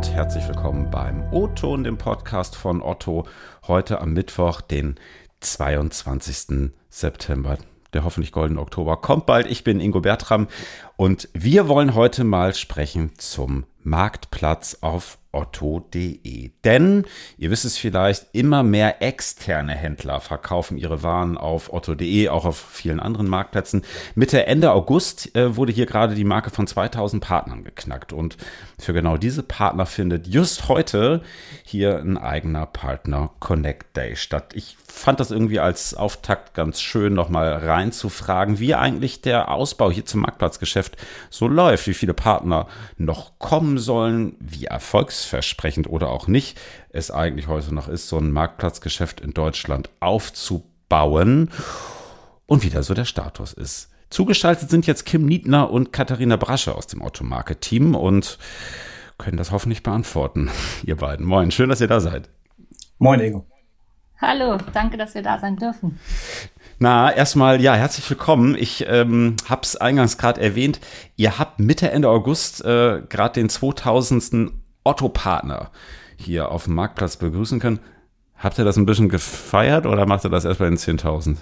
und herzlich willkommen beim O-Ton, dem Podcast von Otto. Heute am Mittwoch, den 22. September. Der hoffentlich goldene Oktober kommt bald. Ich bin Ingo Bertram und wir wollen heute mal sprechen zum Marktplatz auf otto.de. Denn, ihr wisst es vielleicht, immer mehr externe Händler verkaufen ihre Waren auf otto.de, auch auf vielen anderen Marktplätzen. Mitte, Ende August äh, wurde hier gerade die Marke von 2000 Partnern geknackt. Und für genau diese Partner findet just heute hier ein eigener Partner Connect Day statt. Ich fand das irgendwie als Auftakt ganz schön, nochmal reinzufragen, wie eigentlich der Ausbau hier zum Marktplatzgeschäft so läuft, wie viele Partner noch kommen sollen, wie erfolgsversprechend oder auch nicht es eigentlich heute noch ist, so ein Marktplatzgeschäft in Deutschland aufzubauen und wie da so der Status ist. Zugeschaltet sind jetzt Kim Niedner und Katharina Brasche aus dem Automarket-Team und können das hoffentlich beantworten, ihr beiden. Moin, schön, dass ihr da seid. Moin, Ingo. Hallo, danke, dass wir da sein dürfen. Na, erstmal, ja, herzlich willkommen. Ich ähm, habe es eingangs gerade erwähnt. Ihr habt Mitte, Ende August äh, gerade den 2000. Otto-Partner hier auf dem Marktplatz begrüßen können. Habt ihr das ein bisschen gefeiert oder macht ihr das erst bei den 10.000?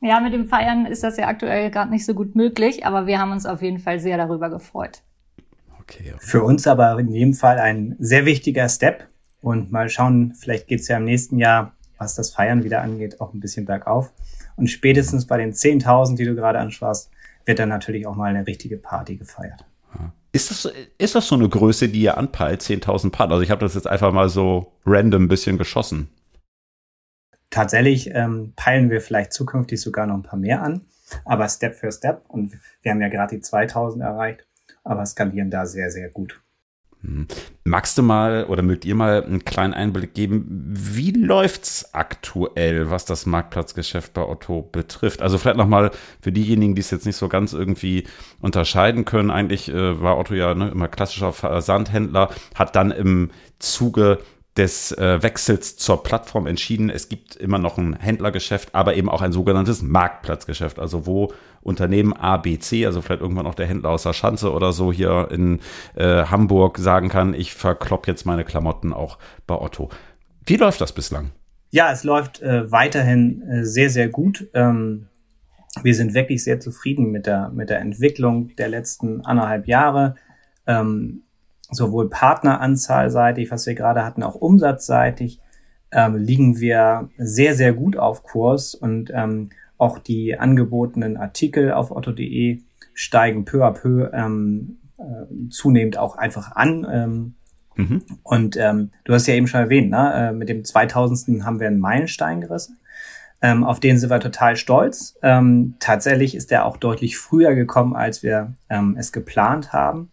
ja, mit dem Feiern ist das ja aktuell gerade nicht so gut möglich, aber wir haben uns auf jeden Fall sehr darüber gefreut. Okay, okay. Für uns aber in jedem Fall ein sehr wichtiger Step und mal schauen, vielleicht geht es ja im nächsten Jahr was das Feiern wieder angeht, auch ein bisschen bergauf. Und spätestens bei den 10.000, die du gerade ansprachst, wird dann natürlich auch mal eine richtige Party gefeiert. Ist das, ist das so eine Größe, die ihr anpeilt, 10.000 Partner? Also ich habe das jetzt einfach mal so random ein bisschen geschossen. Tatsächlich ähm, peilen wir vielleicht zukünftig sogar noch ein paar mehr an, aber Step für Step. Und wir haben ja gerade die 2.000 erreicht, aber skalieren da sehr, sehr gut. Hm. Magst du mal oder mögt ihr mal einen kleinen Einblick geben, wie läuft's aktuell, was das Marktplatzgeschäft bei Otto betrifft? Also vielleicht nochmal für diejenigen, die es jetzt nicht so ganz irgendwie unterscheiden können. Eigentlich äh, war Otto ja ne, immer klassischer Versandhändler, hat dann im Zuge des äh, Wechsels zur Plattform entschieden, es gibt immer noch ein Händlergeschäft, aber eben auch ein sogenanntes Marktplatzgeschäft, also wo Unternehmen A, B, C, also vielleicht irgendwann auch der Händler aus der Schanze oder so hier in äh, Hamburg sagen kann, ich verklopp jetzt meine Klamotten auch bei Otto. Wie läuft das bislang? Ja, es läuft äh, weiterhin äh, sehr, sehr gut. Ähm, wir sind wirklich sehr zufrieden mit der, mit der Entwicklung der letzten anderthalb Jahre. Ähm, sowohl Partneranzahlseitig, was wir gerade hatten, auch umsatzseitig, ähm, liegen wir sehr, sehr gut auf Kurs und ähm, auch die angebotenen Artikel auf otto.de steigen peu à peu ähm, äh, zunehmend auch einfach an. Ähm, mhm. Und ähm, du hast ja eben schon erwähnt, ne? äh, mit dem 2000. haben wir einen Meilenstein gerissen. Ähm, auf den sind wir total stolz. Ähm, tatsächlich ist der auch deutlich früher gekommen, als wir ähm, es geplant haben.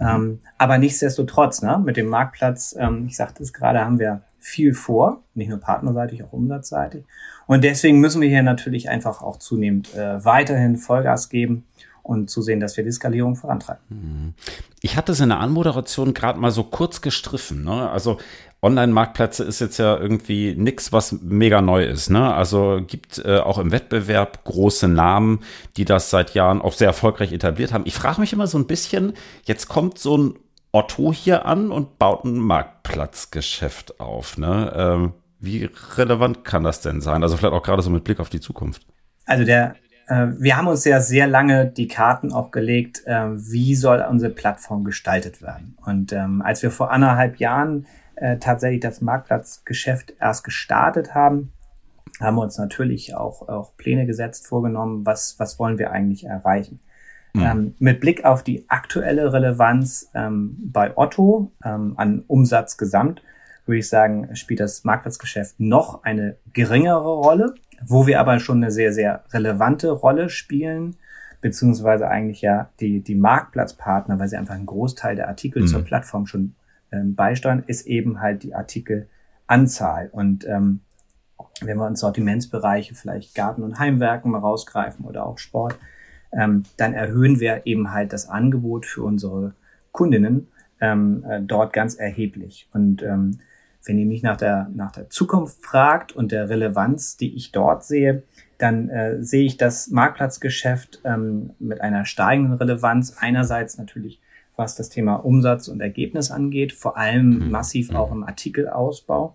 Ähm, aber nichtsdestotrotz, ne, mit dem Marktplatz, ähm, ich sagte es gerade, haben wir viel vor, nicht nur partnerseitig, auch umsatzseitig. Und deswegen müssen wir hier natürlich einfach auch zunehmend äh, weiterhin Vollgas geben und zusehen, dass wir die Skalierung vorantreiben. Mhm. Ich hatte es in der Anmoderation gerade mal so kurz gestriffen. Ne? Also Online-Marktplätze ist jetzt ja irgendwie nichts, was mega neu ist. Ne? Also gibt äh, auch im Wettbewerb große Namen, die das seit Jahren auch sehr erfolgreich etabliert haben. Ich frage mich immer so ein bisschen, jetzt kommt so ein Otto hier an und baut ein Marktplatzgeschäft auf. Ne? Ähm, wie relevant kann das denn sein? Also vielleicht auch gerade so mit Blick auf die Zukunft. Also der, äh, wir haben uns ja sehr lange die Karten auch gelegt, äh, wie soll unsere Plattform gestaltet werden. Und ähm, als wir vor anderthalb Jahren äh, tatsächlich das Marktplatzgeschäft erst gestartet haben, haben wir uns natürlich auch, auch Pläne gesetzt, vorgenommen, was, was wollen wir eigentlich erreichen. Mhm. Ähm, mit Blick auf die aktuelle Relevanz ähm, bei Otto ähm, an Umsatz gesamt, würde ich sagen, spielt das Marktplatzgeschäft noch eine geringere Rolle, wo wir aber schon eine sehr, sehr relevante Rolle spielen, beziehungsweise eigentlich ja die, die Marktplatzpartner, weil sie einfach einen Großteil der Artikel mhm. zur Plattform schon ähm, beisteuern, ist eben halt die Artikelanzahl. Und ähm, wenn wir uns Sortimentsbereiche, vielleicht Garten- und Heimwerken mal rausgreifen oder auch Sport, ähm, dann erhöhen wir eben halt das Angebot für unsere Kundinnen ähm, äh, dort ganz erheblich. Und ähm, wenn ihr mich nach der, nach der Zukunft fragt und der Relevanz, die ich dort sehe, dann äh, sehe ich das Marktplatzgeschäft ähm, mit einer steigenden Relevanz einerseits natürlich was das Thema Umsatz und Ergebnis angeht, vor allem mhm. massiv auch im Artikelausbau.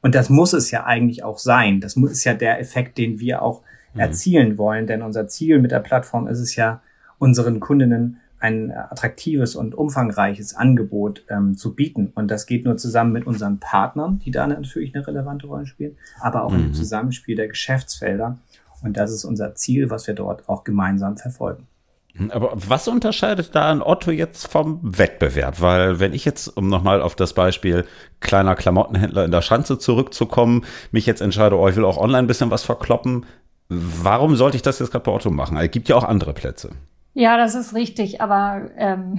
Und das muss es ja eigentlich auch sein. Das ist ja der Effekt, den wir auch mhm. erzielen wollen, denn unser Ziel mit der Plattform ist es ja, unseren Kundinnen ein attraktives und umfangreiches Angebot ähm, zu bieten. Und das geht nur zusammen mit unseren Partnern, die da natürlich eine relevante Rolle spielen, aber auch mhm. im Zusammenspiel der Geschäftsfelder. Und das ist unser Ziel, was wir dort auch gemeinsam verfolgen. Aber was unterscheidet da ein Otto jetzt vom Wettbewerb? Weil wenn ich jetzt, um nochmal auf das Beispiel kleiner Klamottenhändler in der Schanze zurückzukommen, mich jetzt entscheide, oh, ich will auch online ein bisschen was verkloppen, warum sollte ich das jetzt gerade bei Otto machen? Es gibt ja auch andere Plätze. Ja, das ist richtig. Aber ähm,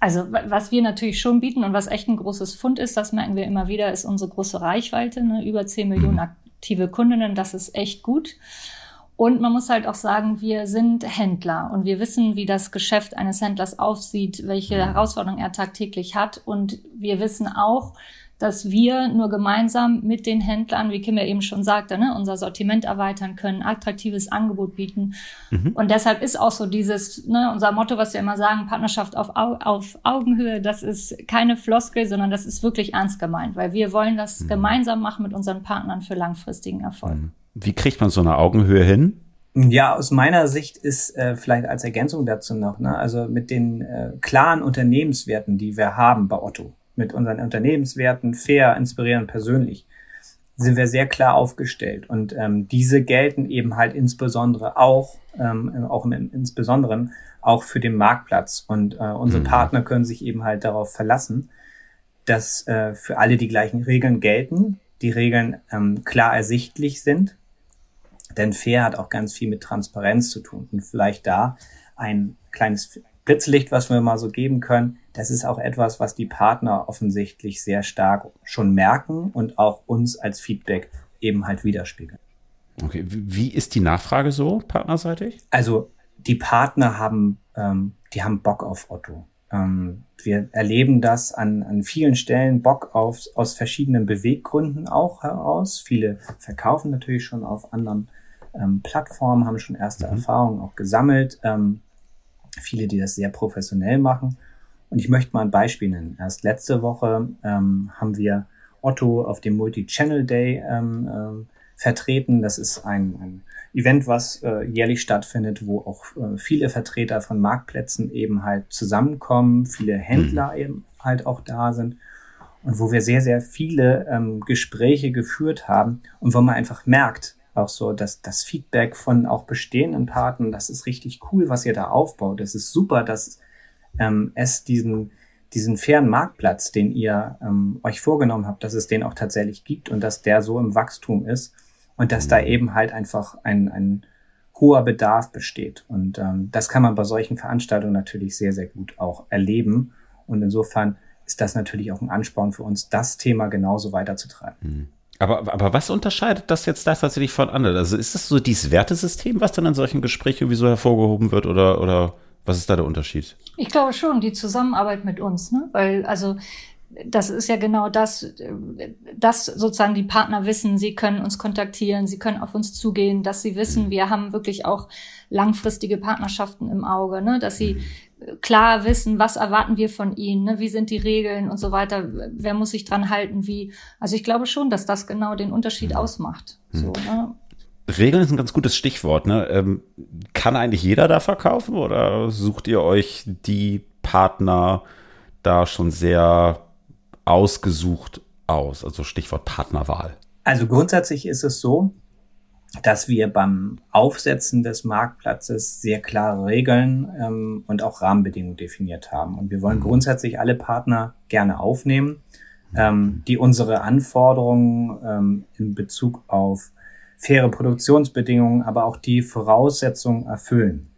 also was wir natürlich schon bieten und was echt ein großes Fund ist, das merken wir immer wieder, ist unsere große Reichweite. Ne? Über 10 Millionen mhm. aktive Kundinnen, das ist echt gut. Und man muss halt auch sagen, wir sind Händler und wir wissen, wie das Geschäft eines Händlers aussieht, welche mhm. Herausforderungen er tagtäglich hat. Und wir wissen auch, dass wir nur gemeinsam mit den Händlern, wie Kim ja eben schon sagte, ne, unser Sortiment erweitern können, attraktives Angebot bieten. Mhm. Und deshalb ist auch so dieses, ne, unser Motto, was wir immer sagen, Partnerschaft auf, auf Augenhöhe, das ist keine Floskel, sondern das ist wirklich ernst gemeint, weil wir wollen das mhm. gemeinsam machen mit unseren Partnern für langfristigen Erfolg. Mhm. Wie kriegt man so eine Augenhöhe hin? Ja, aus meiner Sicht ist äh, vielleicht als Ergänzung dazu noch, ne, also mit den äh, klaren Unternehmenswerten, die wir haben bei Otto, mit unseren Unternehmenswerten, fair, inspirieren, persönlich, sind wir sehr klar aufgestellt. Und ähm, diese gelten eben halt insbesondere auch, ähm, auch im, insbesondere auch für den Marktplatz. Und äh, unsere mhm. Partner können sich eben halt darauf verlassen, dass äh, für alle die gleichen Regeln gelten, die Regeln ähm, klar ersichtlich sind denn fair hat auch ganz viel mit Transparenz zu tun. Und vielleicht da ein kleines Blitzlicht, was wir mal so geben können. Das ist auch etwas, was die Partner offensichtlich sehr stark schon merken und auch uns als Feedback eben halt widerspiegeln. Okay, wie ist die Nachfrage so partnerseitig? Also die Partner haben, ähm, die haben Bock auf Otto. Ähm, wir erleben das an, an vielen Stellen Bock auf, aus verschiedenen Beweggründen auch heraus. Viele verkaufen natürlich schon auf anderen ähm, Plattformen, haben schon erste mhm. Erfahrungen auch gesammelt. Ähm, viele, die das sehr professionell machen. Und ich möchte mal ein Beispiel nennen. Erst letzte Woche ähm, haben wir Otto auf dem Multi-Channel Day ähm, ähm, vertreten. Das ist ein, ein Event, was äh, jährlich stattfindet, wo auch äh, viele Vertreter von Marktplätzen eben halt zusammenkommen, viele Händler mhm. eben halt auch da sind und wo wir sehr, sehr viele ähm, Gespräche geführt haben und wo man einfach merkt, auch so dass das Feedback von auch bestehenden Partnern, das ist richtig cool, was ihr da aufbaut. Das ist super, dass ähm, es diesen, diesen fairen Marktplatz, den ihr ähm, euch vorgenommen habt, dass es den auch tatsächlich gibt und dass der so im Wachstum ist und dass da mhm. eben halt einfach ein, ein hoher Bedarf besteht. Und ähm, das kann man bei solchen Veranstaltungen natürlich sehr, sehr gut auch erleben. Und insofern ist das natürlich auch ein Ansporn für uns, das Thema genauso weiterzutreiben. Mhm. Aber, aber was unterscheidet das jetzt das tatsächlich von anderen? Also ist das so dieses Wertesystem, was dann in solchen Gesprächen irgendwie so hervorgehoben wird oder, oder was ist da der Unterschied? Ich glaube schon, die Zusammenarbeit mit uns, ne? Weil, also, das ist ja genau das, dass sozusagen die Partner wissen, sie können uns kontaktieren, sie können auf uns zugehen, dass sie wissen, mhm. wir haben wirklich auch langfristige Partnerschaften im Auge, ne? dass sie mhm klar wissen, was erwarten wir von ihnen, ne? wie sind die Regeln und so weiter, wer muss sich dran halten, wie. Also ich glaube schon, dass das genau den Unterschied mhm. ausmacht. So, hm. ne? Regeln ist ein ganz gutes Stichwort. Ne? Ähm, kann eigentlich jeder da verkaufen oder sucht ihr euch die Partner da schon sehr ausgesucht aus? Also Stichwort Partnerwahl. Also grundsätzlich ist es so, dass wir beim Aufsetzen des Marktplatzes sehr klare Regeln ähm, und auch Rahmenbedingungen definiert haben. Und wir wollen mhm. grundsätzlich alle Partner gerne aufnehmen, ähm, die unsere Anforderungen ähm, in Bezug auf faire Produktionsbedingungen, aber auch die Voraussetzungen erfüllen.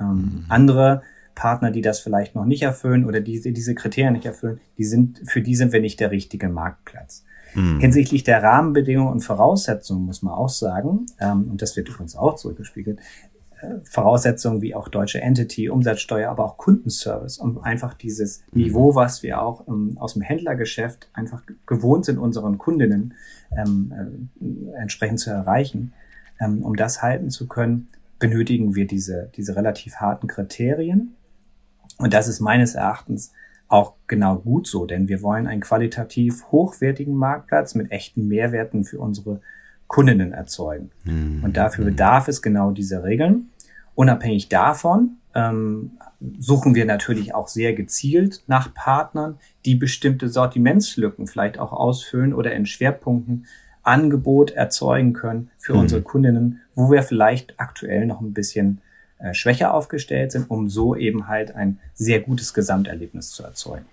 Ähm, mhm. Andere Partner, die das vielleicht noch nicht erfüllen oder diese, diese Kriterien nicht erfüllen, die sind, für die sind wir nicht der richtige Marktplatz. Mhm. Hinsichtlich der Rahmenbedingungen und Voraussetzungen muss man auch sagen, ähm, und das wird übrigens auch zurückgespiegelt, äh, Voraussetzungen wie auch deutsche Entity, Umsatzsteuer, aber auch Kundenservice, um einfach dieses mhm. Niveau, was wir auch ähm, aus dem Händlergeschäft einfach gewohnt sind, unseren Kundinnen ähm, äh, entsprechend zu erreichen, ähm, um das halten zu können, benötigen wir diese, diese relativ harten Kriterien. Und das ist meines Erachtens auch genau gut so, denn wir wollen einen qualitativ hochwertigen Marktplatz mit echten Mehrwerten für unsere Kundinnen erzeugen. Mhm. Und dafür bedarf es genau dieser Regeln. Unabhängig davon ähm, suchen wir natürlich auch sehr gezielt nach Partnern, die bestimmte Sortimentslücken vielleicht auch ausfüllen oder in Schwerpunkten Angebot erzeugen können für mhm. unsere Kundinnen, wo wir vielleicht aktuell noch ein bisschen äh, schwächer aufgestellt sind, um so eben halt ein sehr gutes Gesamterlebnis zu erzeugen.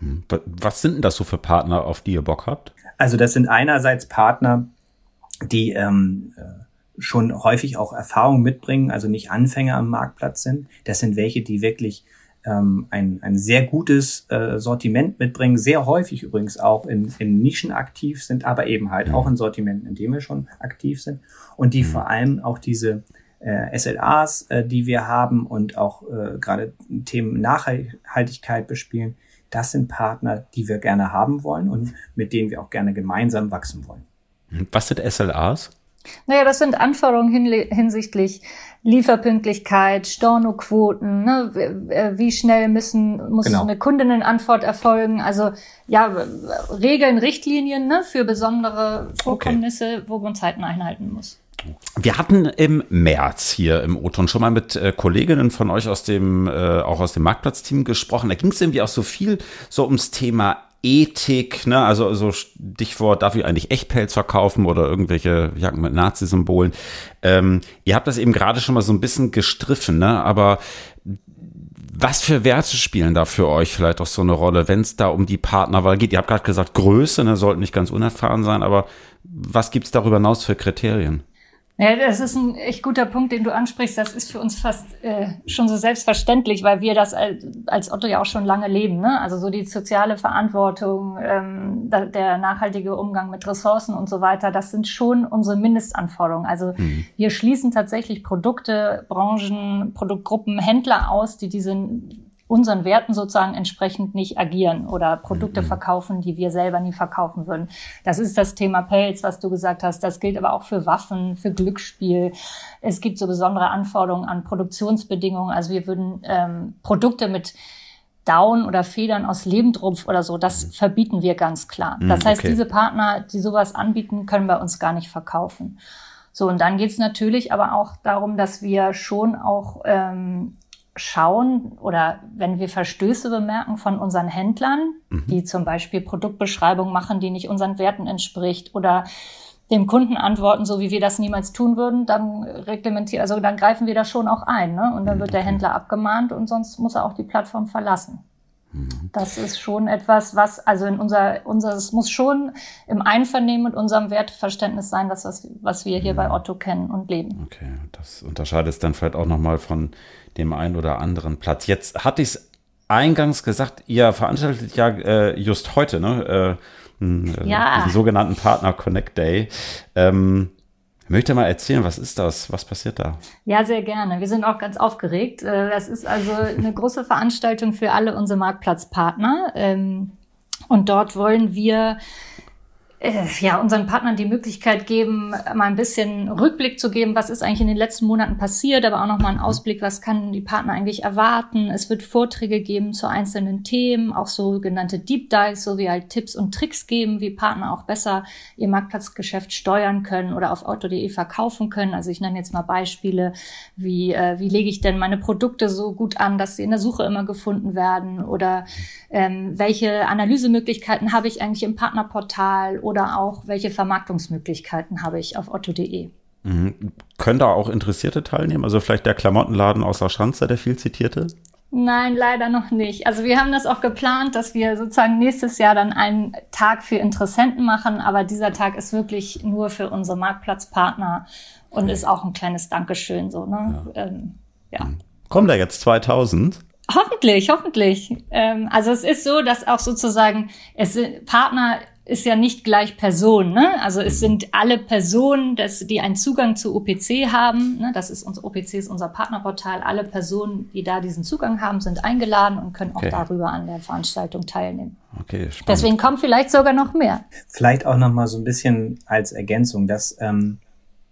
Hm. Was sind denn das so für Partner, auf die ihr Bock habt? Also das sind einerseits Partner, die ähm, äh, schon häufig auch Erfahrung mitbringen, also nicht Anfänger am Marktplatz sind. Das sind welche, die wirklich ähm, ein, ein sehr gutes äh, Sortiment mitbringen, sehr häufig übrigens auch in, in Nischen aktiv sind, aber eben halt auch in Sortimenten, in denen wir schon aktiv sind und die mhm. vor allem auch diese äh, SLAs, äh, die wir haben und auch äh, gerade Themen Nachhaltigkeit bespielen, das sind Partner, die wir gerne haben wollen und mit denen wir auch gerne gemeinsam wachsen wollen. Was sind SLAs? Naja, das sind Anforderungen hinsichtlich Lieferpünktlichkeit, Stornoquoten, ne? wie schnell müssen, muss genau. eine Kundinnenantwort erfolgen. Also ja, Regeln, Richtlinien ne? für besondere Vorkommnisse, okay. wo man Zeiten einhalten muss. Wir hatten im März hier im O-Ton schon mal mit äh, Kolleginnen von euch aus dem, äh, auch aus dem Marktplatzteam gesprochen. Da ging es irgendwie auch so viel so ums Thema Ethik, ne, also so Stichwort, darf ich eigentlich Echtpelz verkaufen oder irgendwelche Jacken mit Nazi-Symbolen. Ähm, ihr habt das eben gerade schon mal so ein bisschen gestriffen, ne, aber was für Werte spielen da für euch vielleicht auch so eine Rolle, wenn es da um die Partnerwahl geht? Ihr habt gerade gesagt, Größe, ne, sollten nicht ganz unerfahren sein, aber was gibt's darüber hinaus für Kriterien? Ja, das ist ein echt guter Punkt, den du ansprichst. Das ist für uns fast äh, schon so selbstverständlich, weil wir das als, als Otto ja auch schon lange leben. Ne? Also so die soziale Verantwortung, ähm, der nachhaltige Umgang mit Ressourcen und so weiter, das sind schon unsere Mindestanforderungen. Also mhm. wir schließen tatsächlich Produkte, Branchen, Produktgruppen, Händler aus, die diese unseren Werten sozusagen entsprechend nicht agieren oder Produkte mhm. verkaufen, die wir selber nie verkaufen würden. Das ist das Thema Pelz, was du gesagt hast. Das gilt aber auch für Waffen, für Glücksspiel. Es gibt so besondere Anforderungen an Produktionsbedingungen. Also wir würden ähm, Produkte mit Down oder Federn aus Lebendrupf oder so, das mhm. verbieten wir ganz klar. Mhm, das heißt, okay. diese Partner, die sowas anbieten, können bei uns gar nicht verkaufen. So, und dann geht's natürlich aber auch darum, dass wir schon auch ähm, schauen oder wenn wir Verstöße bemerken von unseren Händlern, mhm. die zum Beispiel Produktbeschreibungen machen, die nicht unseren Werten entspricht oder dem Kunden antworten, so wie wir das niemals tun würden, dann reglementieren, also dann greifen wir da schon auch ein, ne? Und dann wird der Händler abgemahnt und sonst muss er auch die Plattform verlassen. Mhm. Das ist schon etwas, was, also in unser, unser, es muss schon im Einvernehmen mit unserem Wertverständnis sein, das, was, was wir hier bei mhm. Otto kennen und leben. Okay, das unterscheidet es dann vielleicht auch nochmal von dem einen oder anderen Platz. Jetzt hatte ich es eingangs gesagt, ihr veranstaltet ja äh, just heute, ne? Äh, äh, ja. diesen sogenannten Partner Connect Day. Ähm, Möchte mal erzählen, was ist das? Was passiert da? Ja, sehr gerne. Wir sind auch ganz aufgeregt. Äh, das ist also eine große Veranstaltung für alle unsere Marktplatzpartner. Ähm, und dort wollen wir ja, unseren Partnern die Möglichkeit geben, mal ein bisschen Rückblick zu geben, was ist eigentlich in den letzten Monaten passiert, aber auch nochmal einen Ausblick, was kann die Partner eigentlich erwarten. Es wird Vorträge geben zu einzelnen Themen, auch sogenannte Deep Dives, so wie halt Tipps und Tricks geben, wie Partner auch besser ihr Marktplatzgeschäft steuern können oder auf auto.de verkaufen können. Also ich nenne jetzt mal Beispiele, wie, äh, wie lege ich denn meine Produkte so gut an, dass sie in der Suche immer gefunden werden oder ähm, welche Analysemöglichkeiten habe ich eigentlich im Partnerportal oder auch welche Vermarktungsmöglichkeiten habe ich auf otto.de. Mhm. Können da auch Interessierte teilnehmen? Also vielleicht der Klamottenladen aus der Schanze, der viel zitierte? Nein, leider noch nicht. Also wir haben das auch geplant, dass wir sozusagen nächstes Jahr dann einen Tag für Interessenten machen, aber dieser Tag ist wirklich nur für unsere Marktplatzpartner und ist auch ein kleines Dankeschön so. Ne? Ja. Ähm, ja. Mhm. Kommen da jetzt 2000? Hoffentlich, hoffentlich. Ähm, also es ist so, dass auch sozusagen es Partner ist ja nicht gleich Person. Ne? Also es sind alle Personen, das, die einen Zugang zu OPC haben. Ne? Das ist unser OPC ist unser Partnerportal. Alle Personen, die da diesen Zugang haben, sind eingeladen und können okay. auch darüber an der Veranstaltung teilnehmen. Okay, spannend. Deswegen kommen vielleicht sogar noch mehr. Vielleicht auch noch mal so ein bisschen als Ergänzung, dass ähm,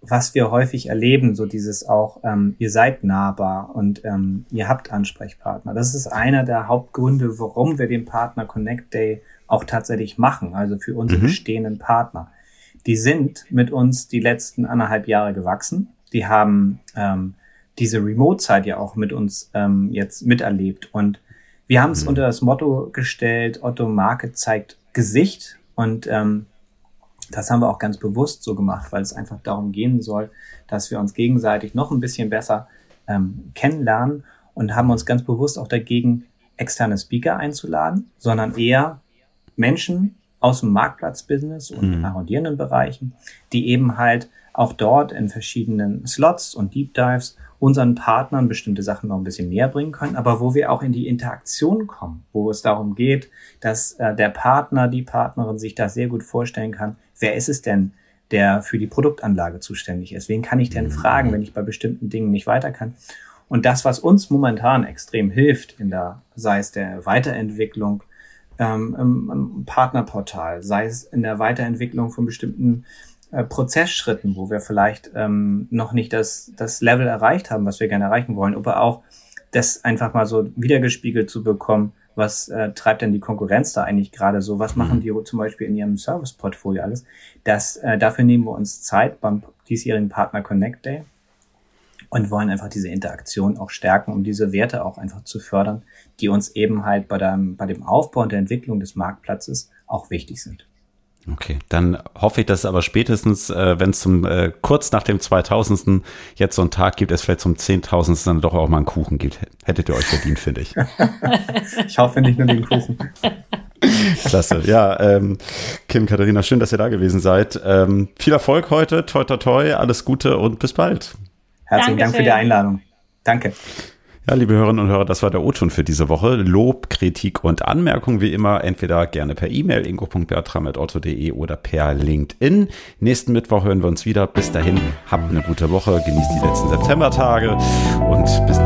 was wir häufig erleben, so dieses auch, ähm, ihr seid nahbar und ähm, ihr habt Ansprechpartner. Das ist einer der Hauptgründe, warum wir den Partner Connect Day auch tatsächlich machen, also für unsere mhm. bestehenden Partner. Die sind mit uns die letzten anderthalb Jahre gewachsen. Die haben ähm, diese Remote-Zeit ja auch mit uns ähm, jetzt miterlebt. Und wir haben es mhm. unter das Motto gestellt, Otto Marke zeigt Gesicht. Und ähm, das haben wir auch ganz bewusst so gemacht, weil es einfach darum gehen soll, dass wir uns gegenseitig noch ein bisschen besser ähm, kennenlernen und haben uns ganz bewusst auch dagegen, externe Speaker einzuladen, sondern eher Menschen aus dem Marktplatzbusiness und mhm. arrondierenden Bereichen, die eben halt auch dort in verschiedenen Slots und Deep Dives unseren Partnern bestimmte Sachen noch ein bisschen näher bringen können, aber wo wir auch in die Interaktion kommen, wo es darum geht, dass äh, der Partner, die Partnerin sich da sehr gut vorstellen kann, wer ist es denn, der für die Produktanlage zuständig ist? Wen kann ich denn mhm. fragen, wenn ich bei bestimmten Dingen nicht weiter kann? Und das, was uns momentan extrem hilft in der, sei es der Weiterentwicklung ähm, im, Partnerportal, sei es in der Weiterentwicklung von bestimmten äh, Prozessschritten, wo wir vielleicht ähm, noch nicht das, das Level erreicht haben, was wir gerne erreichen wollen, aber auch das einfach mal so wiedergespiegelt zu bekommen, was äh, treibt denn die Konkurrenz da eigentlich gerade so, was machen mhm. die zum Beispiel in ihrem Service-Portfolio alles. Das, äh, dafür nehmen wir uns Zeit beim diesjährigen Partner Connect Day und wollen einfach diese Interaktion auch stärken, um diese Werte auch einfach zu fördern, die uns eben halt bei dem, bei dem Aufbau und der Entwicklung des Marktplatzes auch wichtig sind. Okay, dann hoffe ich, dass es aber spätestens, äh, wenn es zum äh, kurz nach dem 2000. jetzt so einen Tag gibt, es vielleicht zum 10.000. dann doch auch mal einen Kuchen gibt. Hättet ihr euch verdient, finde ich. ich hoffe nicht nur den Kuchen. Klasse. Ja, ähm, Kim, Katharina, schön, dass ihr da gewesen seid. Ähm, viel Erfolg heute, toi toi toi, alles Gute und bis bald. Herzlichen Dankeschön. Dank für die Einladung. Danke. Ja, liebe Hörerinnen und Hörer, das war der O-Ton für diese Woche. Lob, Kritik und Anmerkungen wie immer entweder gerne per E-Mail ingo.bertram.otto.de oder per LinkedIn. Nächsten Mittwoch hören wir uns wieder. Bis dahin, habt eine gute Woche, genießt die letzten Septembertage und bis